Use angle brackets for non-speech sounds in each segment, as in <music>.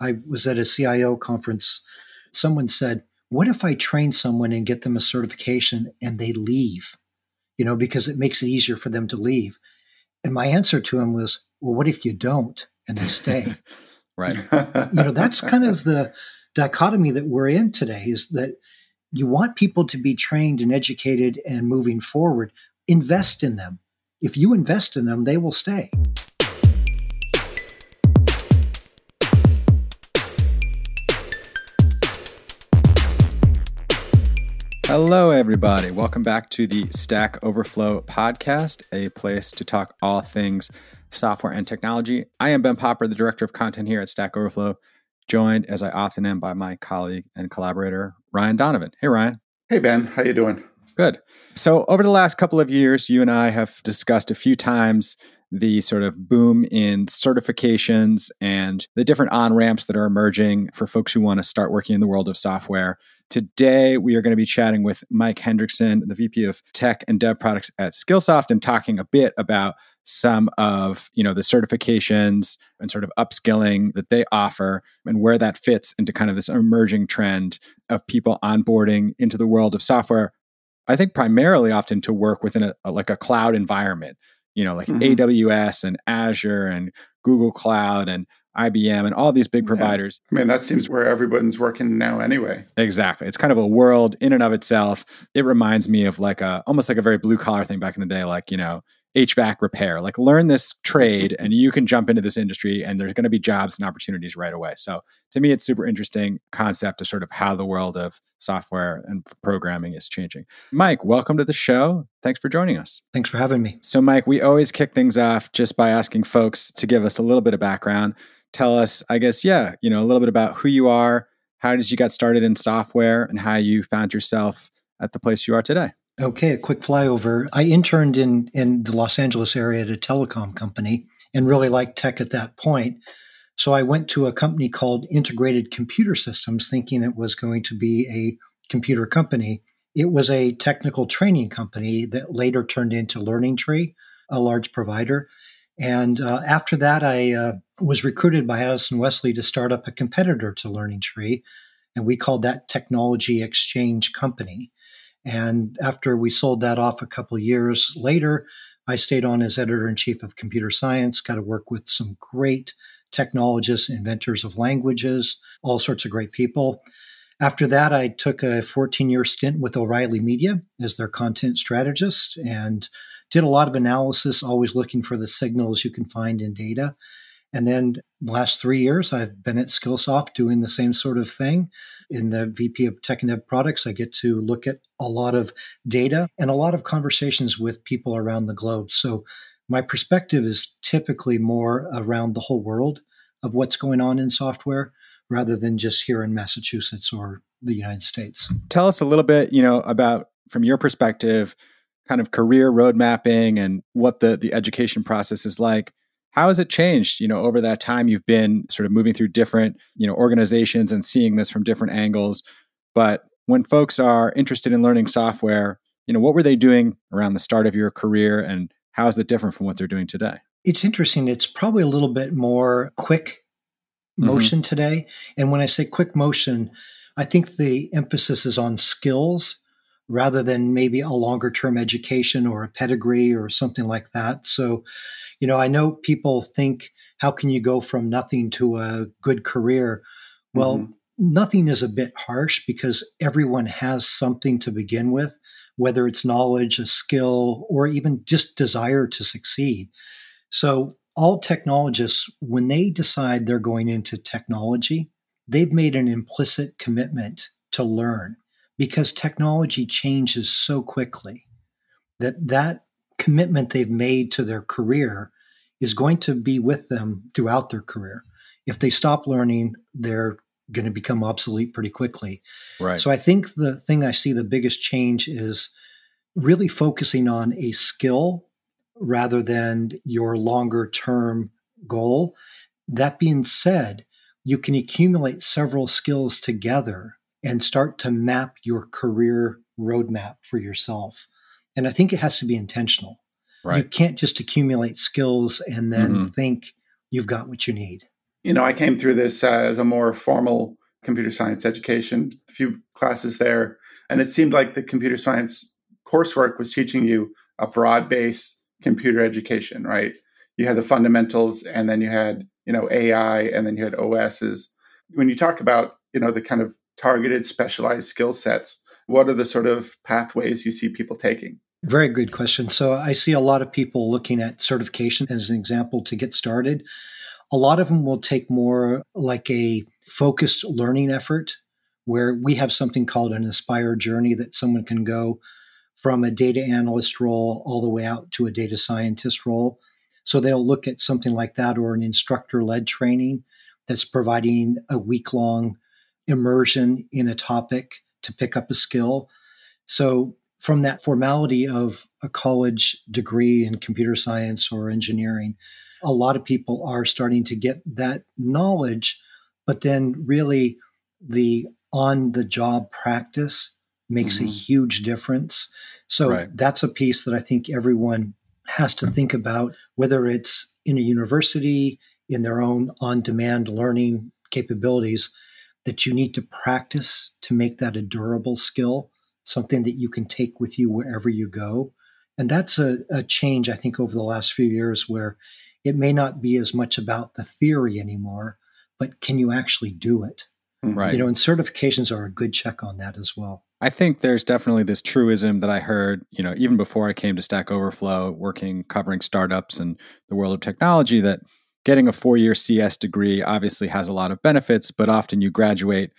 I was at a CIO conference. Someone said, What if I train someone and get them a certification and they leave? You know, because it makes it easier for them to leave. And my answer to him was, Well, what if you don't and they stay? <laughs> right. <laughs> you know, that's kind of the dichotomy that we're in today is that you want people to be trained and educated and moving forward. Invest in them. If you invest in them, they will stay. Hello, everybody. Welcome back to the Stack Overflow podcast, a place to talk all things software and technology. I am Ben Popper, the director of content here at Stack Overflow, joined as I often am by my colleague and collaborator Ryan Donovan. Hey, Ryan. Hey, Ben. How you doing? Good. So, over the last couple of years, you and I have discussed a few times the sort of boom in certifications and the different on ramps that are emerging for folks who want to start working in the world of software. Today, we are going to be chatting with Mike Hendrickson, the VP of Tech and Dev Products at Skillsoft, and talking a bit about some of you know the certifications and sort of upskilling that they offer and where that fits into kind of this emerging trend of people onboarding into the world of software i think primarily often to work within a, a like a cloud environment you know like mm-hmm. aws and azure and google cloud and IBM and all these big providers. Yeah. I mean, that seems where everyone's working now anyway. Exactly. It's kind of a world in and of itself. It reminds me of like a almost like a very blue collar thing back in the day, like, you know, HVAC repair. Like learn this trade and you can jump into this industry and there's going to be jobs and opportunities right away. So to me, it's super interesting concept of sort of how the world of software and programming is changing. Mike, welcome to the show. Thanks for joining us. Thanks for having me. So Mike, we always kick things off just by asking folks to give us a little bit of background tell us, I guess, yeah, you know, a little bit about who you are, how did you get started in software, and how you found yourself at the place you are today. Okay, a quick flyover. I interned in in the Los Angeles area at a telecom company and really liked tech at that point. So I went to a company called Integrated Computer Systems, thinking it was going to be a computer company. It was a technical training company that later turned into Learning Tree, a large provider. And uh, after that, I uh, was recruited by Addison Wesley to start up a competitor to Learning Tree, and we called that Technology Exchange Company. And after we sold that off a couple years later, I stayed on as editor in chief of computer science, got to work with some great technologists, inventors of languages, all sorts of great people. After that, I took a 14 year stint with O'Reilly Media as their content strategist and did a lot of analysis, always looking for the signals you can find in data. And then the last three years, I've been at Skillsoft doing the same sort of thing. In the VP of Tech and Dev Products, I get to look at a lot of data and a lot of conversations with people around the globe. So my perspective is typically more around the whole world of what's going on in software rather than just here in Massachusetts or the United States. Tell us a little bit, you know, about from your perspective, kind of career road mapping and what the the education process is like. How has it changed, you know, over that time you've been sort of moving through different, you know, organizations and seeing this from different angles. But when folks are interested in learning software, you know, what were they doing around the start of your career and how is it different from what they're doing today? It's interesting. It's probably a little bit more quick mm-hmm. motion mm-hmm. today. And when I say quick motion, I think the emphasis is on skills rather than maybe a longer term education or a pedigree or something like that. So, you know, I know people think, how can you go from nothing to a good career? Well, mm-hmm. nothing is a bit harsh because everyone has something to begin with, whether it's knowledge, a skill, or even just desire to succeed. So, all technologists, when they decide they're going into technology, they've made an implicit commitment to learn because technology changes so quickly that that commitment they've made to their career is going to be with them throughout their career. If they stop learning, they're going to become obsolete pretty quickly. Right. So I think the thing I see the biggest change is really focusing on a skill rather than your longer term goal. That being said, you can accumulate several skills together and start to map your career roadmap for yourself. And I think it has to be intentional. Right. You can't just accumulate skills and then mm-hmm. think you've got what you need. You know, I came through this uh, as a more formal computer science education, a few classes there, and it seemed like the computer science coursework was teaching you a broad base computer education, right? You had the fundamentals, and then you had you know AI, and then you had OSs. When you talk about you know the kind of targeted specialized skill sets, what are the sort of pathways you see people taking? Very good question. So I see a lot of people looking at certification as an example to get started. A lot of them will take more like a focused learning effort where we have something called an Aspire journey that someone can go from a data analyst role all the way out to a data scientist role. So they'll look at something like that or an instructor led training that's providing a week long immersion in a topic to pick up a skill. So from that formality of a college degree in computer science or engineering, a lot of people are starting to get that knowledge, but then really the on the job practice makes mm-hmm. a huge difference. So right. that's a piece that I think everyone has to think about, whether it's in a university, in their own on demand learning capabilities, that you need to practice to make that a durable skill something that you can take with you wherever you go. And that's a, a change, I think, over the last few years where it may not be as much about the theory anymore, but can you actually do it? Mm-hmm. Right. You know, and certifications are a good check on that as well. I think there's definitely this truism that I heard, you know, even before I came to Stack Overflow, working covering startups and the world of technology, that getting a four year CS degree obviously has a lot of benefits, but often you graduate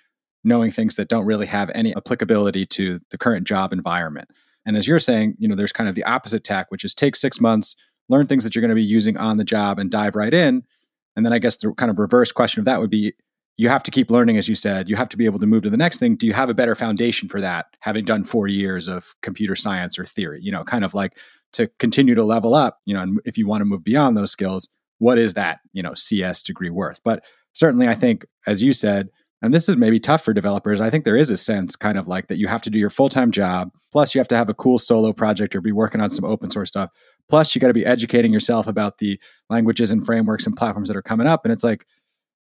knowing things that don't really have any applicability to the current job environment. And as you're saying, you know, there's kind of the opposite tack, which is take six months, learn things that you're going to be using on the job and dive right in. And then I guess the kind of reverse question of that would be you have to keep learning, as you said. You have to be able to move to the next thing. Do you have a better foundation for that, having done four years of computer science or theory? You know, kind of like to continue to level up, you know, and if you want to move beyond those skills, what is that, you know, CS degree worth? But certainly I think, as you said, and this is maybe tough for developers. I think there is a sense kind of like that you have to do your full time job, plus you have to have a cool solo project or be working on some open source stuff. Plus, you got to be educating yourself about the languages and frameworks and platforms that are coming up. And it's like,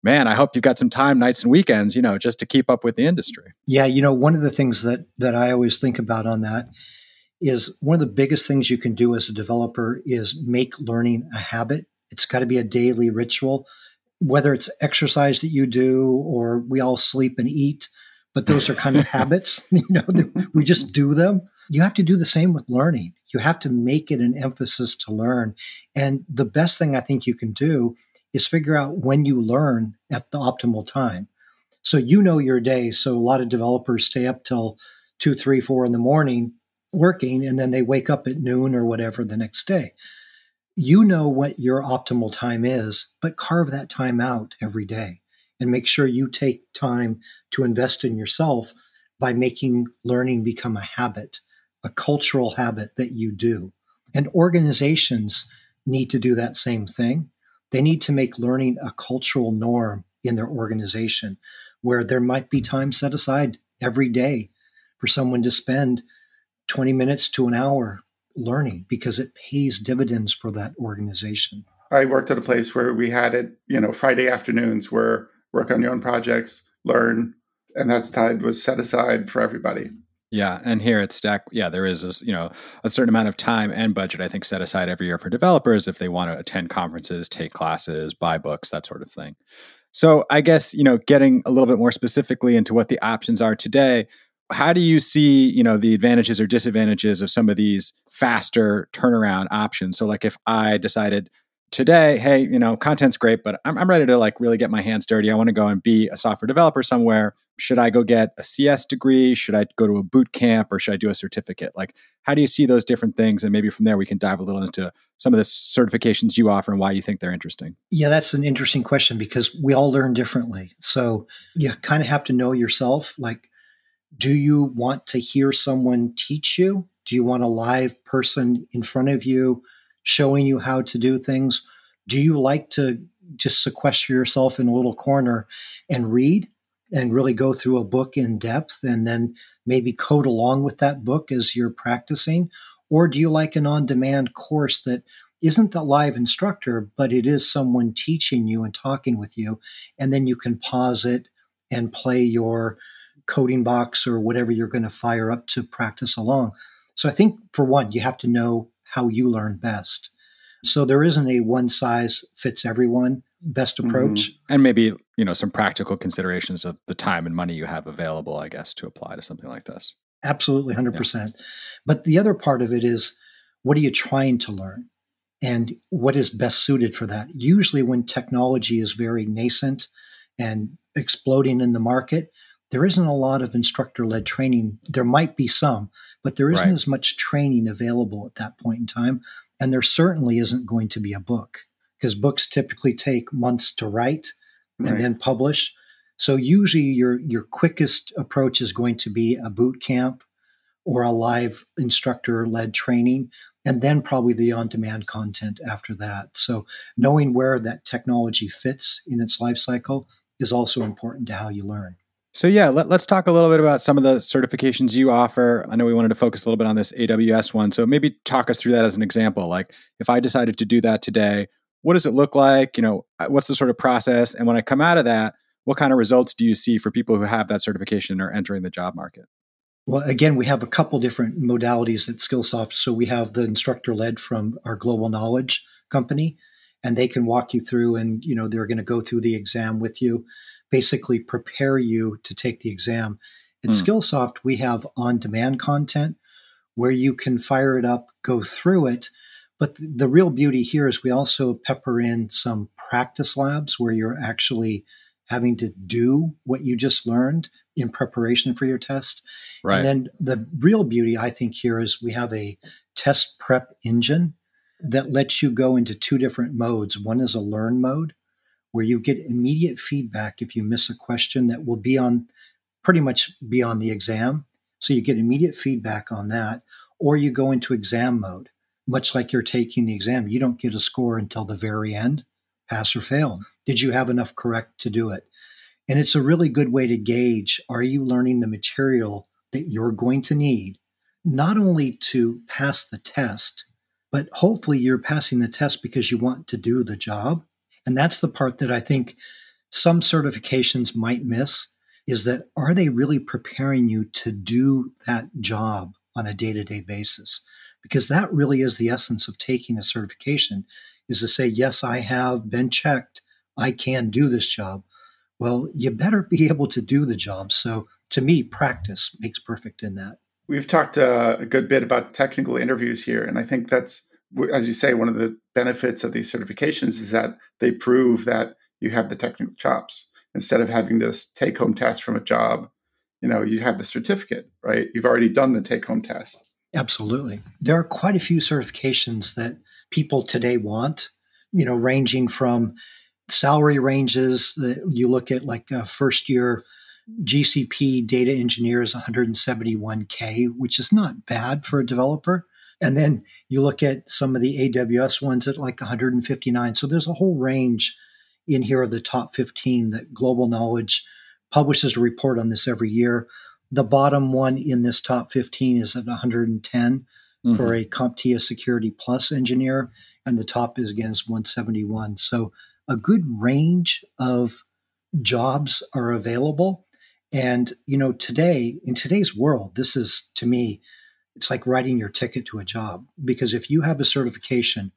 man, I hope you've got some time, nights and weekends, you know, just to keep up with the industry. Yeah, you know, one of the things that that I always think about on that is one of the biggest things you can do as a developer is make learning a habit. It's got to be a daily ritual whether it's exercise that you do or we all sleep and eat, but those are kind of <laughs> habits, <laughs> you know, we just do them. You have to do the same with learning. You have to make it an emphasis to learn. And the best thing I think you can do is figure out when you learn at the optimal time. So you know your day. So a lot of developers stay up till two, three, four in the morning working, and then they wake up at noon or whatever the next day you know what your optimal time is, but carve that time out every day and make sure you take time to invest in yourself by making learning become a habit, a cultural habit that you do. And organizations need to do that same thing. They need to make learning a cultural norm in their organization where there might be time set aside every day for someone to spend 20 minutes to an hour learning because it pays dividends for that organization. I worked at a place where we had it, you know, Friday afternoons where work on your own projects, learn, and that's time was set aside for everybody. Yeah, and here at Stack, yeah, there is a, you know a certain amount of time and budget I think set aside every year for developers if they want to attend conferences, take classes, buy books, that sort of thing. So I guess you know getting a little bit more specifically into what the options are today, how do you see you know the advantages or disadvantages of some of these faster turnaround options? So like if i decided today hey you know content's great but i'm, I'm ready to like really get my hands dirty. I want to go and be a software developer somewhere. Should i go get a cs degree? Should i go to a boot camp or should i do a certificate? Like how do you see those different things? And maybe from there we can dive a little into some of the certifications you offer and why you think they're interesting. Yeah that's an interesting question because we all learn differently. So you kind of have to know yourself like do you want to hear someone teach you? Do you want a live person in front of you showing you how to do things? Do you like to just sequester yourself in a little corner and read and really go through a book in depth and then maybe code along with that book as you're practicing? Or do you like an on demand course that isn't the live instructor, but it is someone teaching you and talking with you. And then you can pause it and play your coding box or whatever you're going to fire up to practice along. So I think for one, you have to know how you learn best. So there isn't a one size fits everyone best approach. Mm-hmm. And maybe, you know, some practical considerations of the time and money you have available, I guess, to apply to something like this. Absolutely, 100%. Yeah. But the other part of it is what are you trying to learn? And what is best suited for that? Usually, when technology is very nascent and exploding in the market, there isn't a lot of instructor led training. There might be some, but there isn't right. as much training available at that point in time. And there certainly isn't going to be a book because books typically take months to write and right. then publish. So usually your your quickest approach is going to be a boot camp or a live instructor led training and then probably the on demand content after that. So knowing where that technology fits in its life cycle is also important to how you learn. So yeah, let, us talk a little bit about some of the certifications you offer. I know we wanted to focus a little bit on this AWS one, so maybe talk us through that as an example. Like if I decided to do that today, what does it look like? You know, uh, what's the sort of process? And when I come out of that, what kind of results do you see for people who have that certification or entering the job market? Well, again, we have a couple different modalities at Skillsoft. So we have the instructor led from our global knowledge company, and they can walk you through and, you know, they're going to go through the exam with you basically prepare you to take the exam. At mm. Skillsoft, we have on demand content where you can fire it up, go through it. But the real beauty here is we also pepper in some practice labs where you're actually having to do what you just learned in preparation for your test. Right. And then the real beauty, I think, here is we have a test prep engine that lets you go into two different modes. One is a learn mode, where you get immediate feedback if you miss a question that will be on pretty much be on the exam. So you get immediate feedback on that, or you go into exam mode, much like you're taking the exam. You don't get a score until the very end, pass or fail. Did you have enough correct to do it? And it's a really good way to gauge are you learning the material that you're going to need, not only to pass the test, but hopefully you're passing the test because you want to do the job and that's the part that I think some certifications might miss is that are they really preparing you to do that job on a day-to-day basis? Because that really is the essence of taking a certification is to say, yes, I have been checked. I can do this job. Well, you better be able to do the job. So to me, practice makes perfect in that. We've talked uh, a good bit about technical interviews here, and I think that's as you say, one of the benefits of these certifications is that they prove that you have the technical chops instead of having this take home test from a job. You know, you have the certificate, right? You've already done the take home test. Absolutely. There are quite a few certifications that people today want, you know, ranging from salary ranges that you look at like a first year GCP data engineer is 171K, which is not bad for a developer. And then you look at some of the AWS ones at like 159. So there's a whole range in here of the top 15 that Global Knowledge publishes a report on this every year. The bottom one in this top 15 is at 110 mm-hmm. for a CompTIA Security Plus engineer, and the top is again is 171. So a good range of jobs are available. And you know, today in today's world, this is to me it's like writing your ticket to a job because if you have a certification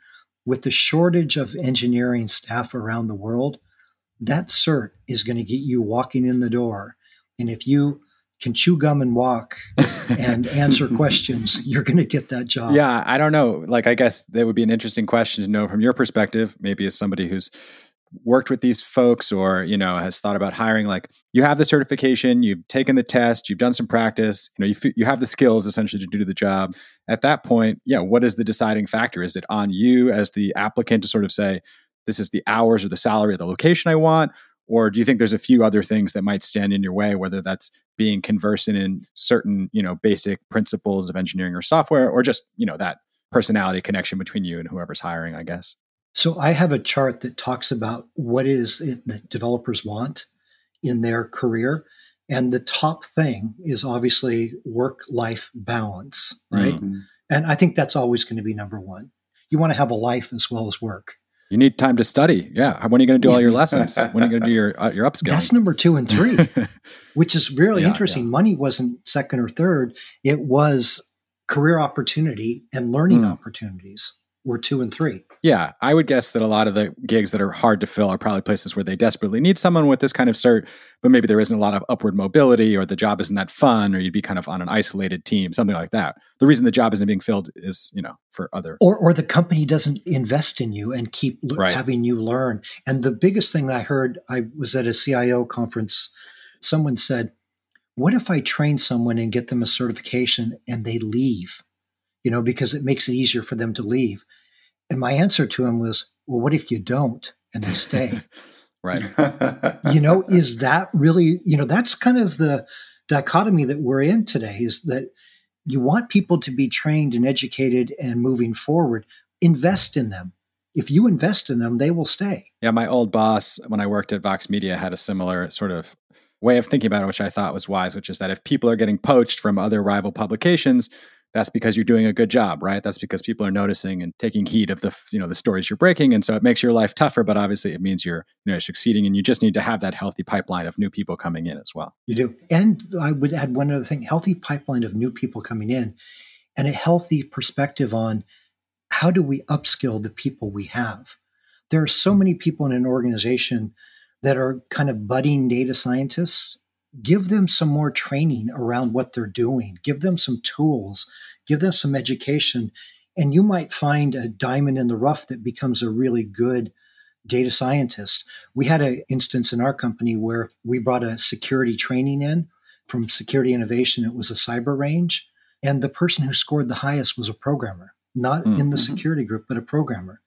with the shortage of engineering staff around the world, that cert is going to get you walking in the door. And if you can chew gum and walk and <laughs> answer questions, you're going to get that job. Yeah, I don't know. Like, I guess that would be an interesting question to know from your perspective, maybe as somebody who's worked with these folks or you know has thought about hiring like you have the certification you've taken the test you've done some practice you know you, you have the skills essentially to do the job. At that point yeah what is the deciding factor? Is it on you as the applicant to sort of say this is the hours or the salary or the location i want or do you think there's a few other things that might stand in your way whether that's being conversant in certain you know basic principles of engineering or software or just you know that personality connection between you and whoever's hiring i guess so I have a chart that talks about what is it that developers want in their career. And the top thing is obviously work life balance, right? Mm-hmm. And I think that's always going to be number one. You want to have a life as well as work. You need time to study. Yeah. When are you going to do all your <laughs> lessons? when are you going to do your uh, your upskilling? That's number two and three, <laughs> which is really yeah, interesting. Yeah. Money wasn't second or third; it was career opportunity and learning mm. opportunities were two and three. Yeah, I would guess that a lot of the gigs that are hard to fill are probably places where they desperately need someone with this kind of cert, but maybe there isn't a lot of upward mobility or the job isn't that fun or you'd be kind of on an isolated team, something like that. The reason the job isn't being filled is, you know, for other or or the company doesn't invest in you and keep right. having you learn. And the biggest thing I heard, I was at a CIO conference, someone said, "What if I train someone and get them a certification and they leave?" You know, because it makes it easier for them to leave. And my answer to him was, well, what if you don't and they stay? <laughs> right. you know, is that really, you know, that's kind of the dichotomy that we're in today is that you want people to be trained and educated and moving forward, invest in them. If you invest in them, they will stay. Yeah, my old boss, when I worked at Vox Media, had a similar sort of way of thinking about it, which I thought was wise, which is that if people are getting poached from other rival publications, that's because you're doing a good job right? That's because people are noticing and taking heed of the you know the stories you're breaking and so it makes your life tougher but obviously it means you're you know succeeding and you just need to have that healthy pipeline of new people coming in as well. You do. And i would add one other thing healthy pipeline of new people coming in and a healthy perspective on how do we upskill the people we have. There are so many people in an organization that are kind of budding data scientists give them some more training around what they're doing, give them some tools, give them some education, and you might find a diamond in the rough that becomes a really good data scientist. We had an instance in our company where we brought a security training in from security innovation. It was a cyber range. And the person who scored the highest was a programmer, not mm-hmm. in the mm-hmm. security group, but a programmer.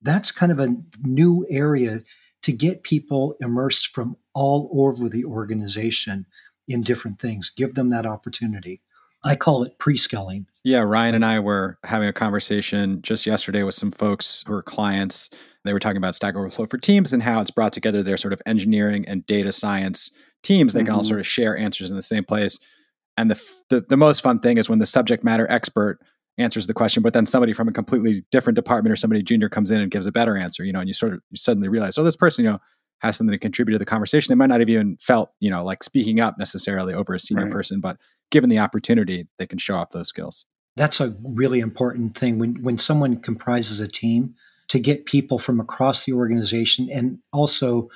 That's kind of a new area to get people immersed from all over the organization in different things. Give them that opportunity. I call it pre-skilling. Yeah, Ryan and I were having a conversation just yesterday with some folks who are clients. They were talking about Stack Overflow for Teams and how it's brought together their sort of engineering and data science teams. They mm-hmm. can all mm-hmm. sort of share answers in the same place. And the, the the most fun thing is when the subject matter expert answers the question, but then somebody from a completely different department or somebody junior comes in and gives a better answer, you know, and you sort of you suddenly realize, oh, this person, you know, has something to contribute to the conversation. They might not have even felt, you know, like speaking up necessarily over a senior right. person, but given the opportunity, they can show off those skills. That's a really important thing when when someone comprises a team to get people from across the organization and also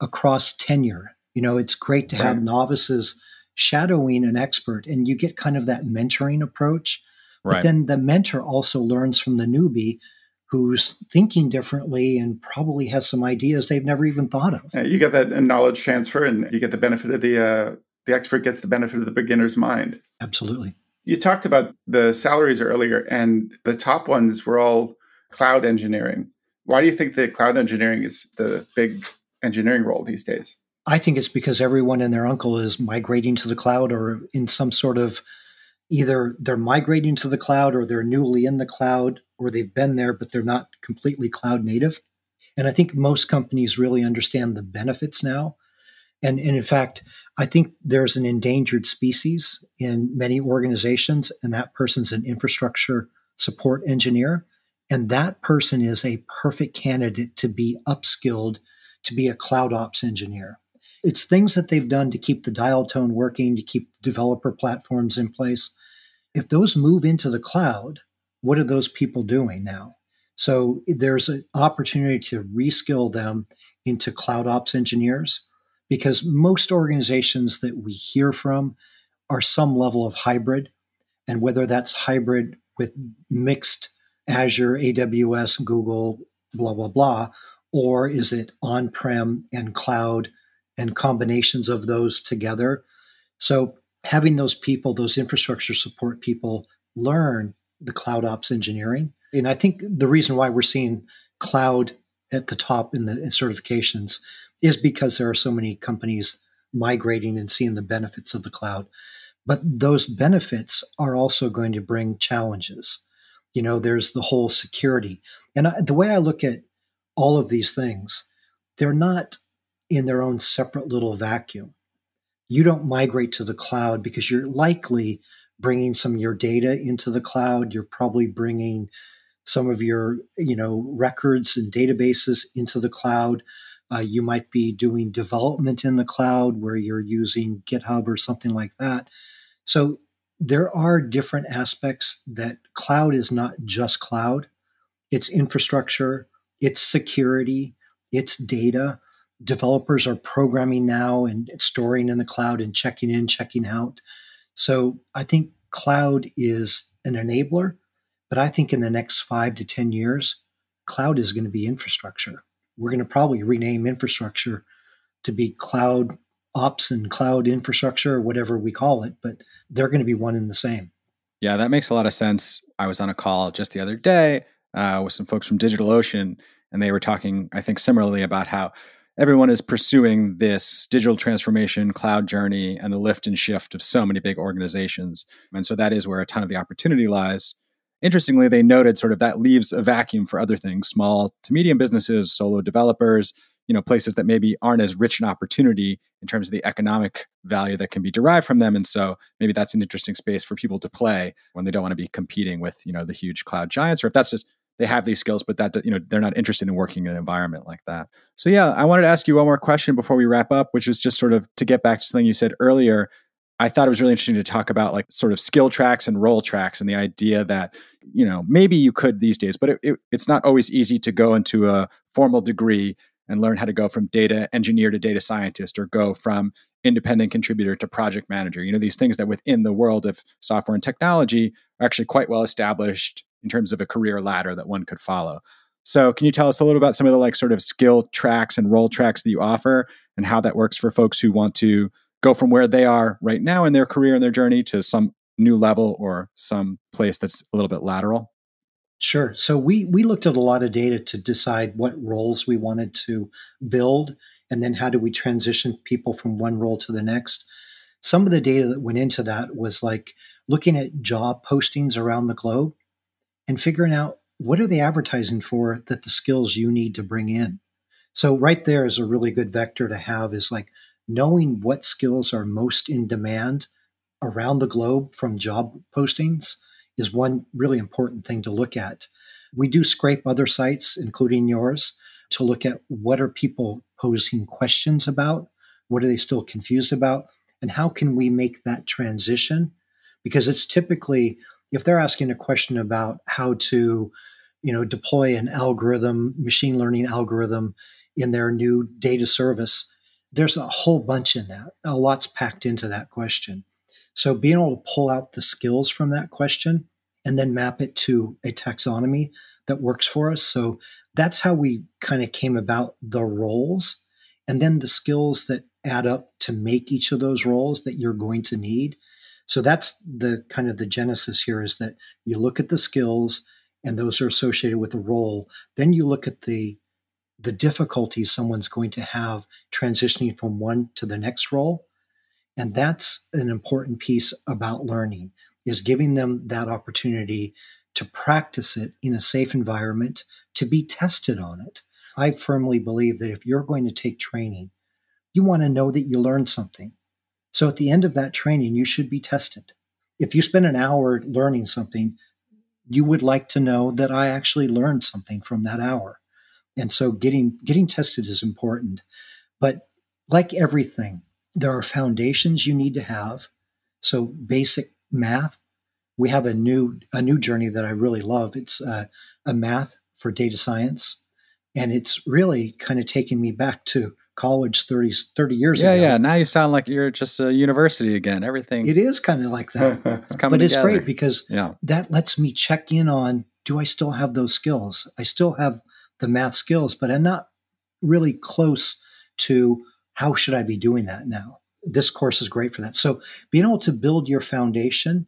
across tenure. You know, it's great to right. have novices shadowing an expert and you get kind of that mentoring approach Right. But then the mentor also learns from the newbie who's thinking differently and probably has some ideas they've never even thought of. Yeah, you get that knowledge transfer and you get the benefit of the uh, the expert gets the benefit of the beginner's mind. Absolutely. You talked about the salaries earlier and the top ones were all cloud engineering. Why do you think that cloud engineering is the big engineering role these days? I think it's because everyone and their uncle is migrating to the cloud or in some sort of either they're migrating to the cloud or they're newly in the cloud or they've been there but they're not completely cloud native. And i think most companies really understand the benefits now. And, and in fact i think there's an endangered species in many organizations and that person's an infrastructure support engineer. And that person is a perfect candidate to be upskilled to be a cloud ops engineer. It's things that they've done to keep the dial tone working, to keep developer platforms in place. If those move into the cloud, what are those people doing now? So there's an opportunity to reskill them into cloud ops engineers because most organizations that we hear from are some level of hybrid. And whether that's hybrid with mixed Azure, AWS, Google, blah, blah, blah, or is it on prem and cloud and combinations of those together. So having those people, those infrastructure support people learn the cloud ops engineering. And I think the reason why we're seeing cloud at the top in the in certifications is because there are so many companies migrating and seeing the benefits of the cloud. But those benefits are also going to bring challenges. You know, there's the whole security. And I, the way I look at all of these things, they're not in their own separate little vacuum. You don't migrate to the cloud because you're likely bringing some of your data into the cloud. You're probably bringing some of your you know records and databases into the cloud. Uh, you might be doing development in the cloud where you're using GitHub or something like that. So there are different aspects that cloud is not just cloud. It's infrastructure, it's security, it's data. Developers are programming now and storing in the cloud and checking in, checking out. So I think cloud is an enabler, but I think in the next five to 10 years, cloud is going to be infrastructure. We're going to probably rename infrastructure to be cloud ops and cloud infrastructure or whatever we call it, but they're going to be one and the same. Yeah, that makes a lot of sense. I was on a call just the other day uh, with some folks from DigitalOcean, and they were talking, I think, similarly about how everyone is pursuing this digital transformation cloud journey and the lift and shift of so many big organizations. And so that is where a ton of the opportunity lies. Interestingly, they noted sort of that leaves a vacuum for other things, small to medium businesses, solo developers, you know, places that maybe aren't as rich an opportunity in terms of the economic value that can be derived from them. And so maybe that's an interesting space for people to play when they don't want to be competing with, you know, the huge cloud giants, or if that's just they have these skills, but that you know they're not interested in working in an environment like that. So yeah, I wanted to ask you one more question before we wrap up, which was just sort of to get back to something you said earlier. I thought it was really interesting to talk about like sort of skill tracks and role tracks and the idea that you know maybe you could these days, but it, it, it's not always easy to go into a formal degree and learn how to go from data engineer to data scientist or go from independent contributor to project manager. You know, these things that within the world of software and technology are actually quite well established in terms of a career ladder that one could follow. So, can you tell us a little about some of the like sort of skill tracks and role tracks that you offer and how that works for folks who want to go from where they are right now in their career and their journey to some new level or some place that's a little bit lateral? Sure. So we we looked at a lot of data to decide what roles we wanted to build and then how do we transition people from one role to the next. Some of the data that went into that was like looking at job postings around the globe and figuring out what are they advertising for that the skills you need to bring in. So right there is a really good vector to have is like knowing what skills are most in demand around the globe from job postings is one really important thing to look at. We do scrape other sites, including yours, to look at what are people posing questions about, what are they still confused about, and how can we make that transition? Because it's typically if they're asking a question about how to you know deploy an algorithm machine learning algorithm in their new data service there's a whole bunch in that. A lot's packed into that question. So being able to pull out the skills from that question and then map it to a taxonomy that works for us. So that's how we kind of came about the roles. And then the skills that add up to make each of those roles that you're going to need so that's the kind of the genesis here is that you look at the skills and those are associated with the role. Then you look at the the difficulties someone's going to have transitioning from one to the next role. And that's an important piece about learning is giving them that opportunity to practice it in a safe environment, to be tested on it. I firmly believe that if you're going to take training, you want to know that you learned something. So at the end of that training, you should be tested. If you spend an hour learning something, you would like to know that I actually learned something from that hour. And so getting getting tested is important. But like everything, there are foundations you need to have. So basic math, we have a new a new journey that I really love. It's uh, a math for data science, and it's really kind of taking me back to college 30, 30 years yeah, ago. Yeah, yeah. Now you sound like you're just a university again. Everything. It is kind of like that. <laughs> it's coming but it's great because yeah. that lets me check in on do I still have those skills? I still have the math skills, but I'm not really close to how should I be doing that now? This course is great for that. So being able to build your foundation,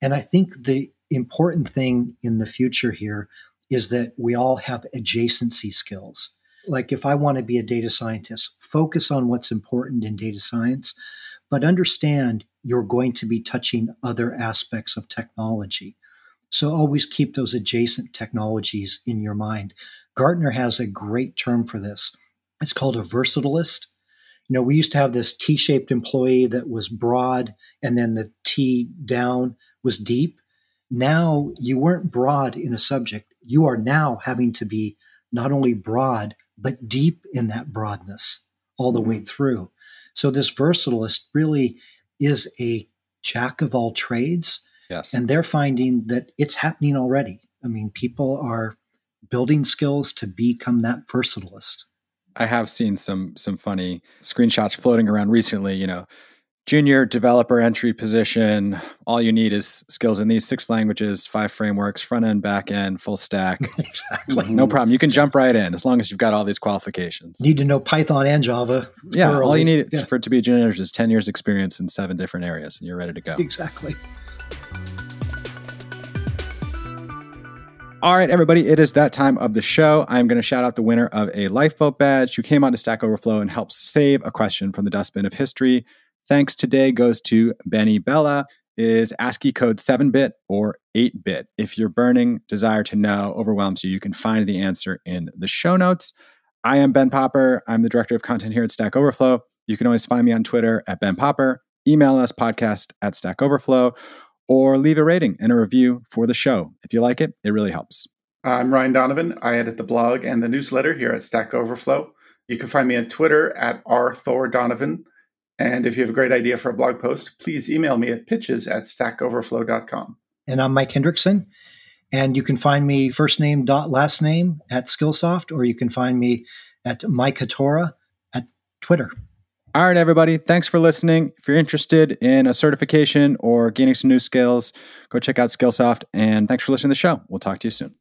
and I think the important thing in the future here is that we all have adjacency skills like if I want to be a data scientist, focus on what's important in data science, but understand you're going to be touching other aspects of technology. So always keep those adjacent technologies in your mind. Gartner has a great term for this. It's called a versatilist. You know, we used to have this T shaped employee that was broad and then the T down was deep. Now you weren't broad in a subject, you are now having to be not only broad, but deep in that broadness all the way through. So this versatilist really is a jack of all trades. Yes. And they're finding that it's happening already. I mean, people are building skills to become that versatilist. I have seen some some funny screenshots floating around recently, you know, junior developer entry position. All you need is skills in these six languages, five frameworks, front end, back end, full stack. <laughs> exactly. No problem. You can jump right in as long as you've got all these qualifications. Need to know Python and Java. Yeah. Thoroughly. All you need yeah. for it to be a junior is 10 years experience in seven different areas and you're ready to go. Exactly. All right, everybody, it is that time of the show. I'm going to shout out the winner of a Lifeboat badge who came on to Stack Overflow and helped save a question from the dustbin of history. Thanks today goes to Benny Bella. Is ASCII code 7 bit or 8 bit? If your burning desire to know overwhelms you, you can find the answer in the show notes. I am Ben Popper. I'm the director of content here at Stack Overflow. You can always find me on Twitter at Ben Popper. Email us podcast at Stack Overflow or leave a rating and a review for the show. If you like it, it really helps. I'm Ryan Donovan. I edit the blog and the newsletter here at Stack Overflow. You can find me on Twitter at rthordonovan. And if you have a great idea for a blog post, please email me at pitches at stackoverflow.com. And I'm Mike Hendrickson. And you can find me first name dot last name at Skillsoft, or you can find me at Mike Hatora at Twitter. All right, everybody. Thanks for listening. If you're interested in a certification or gaining some new skills, go check out Skillsoft. And thanks for listening to the show. We'll talk to you soon.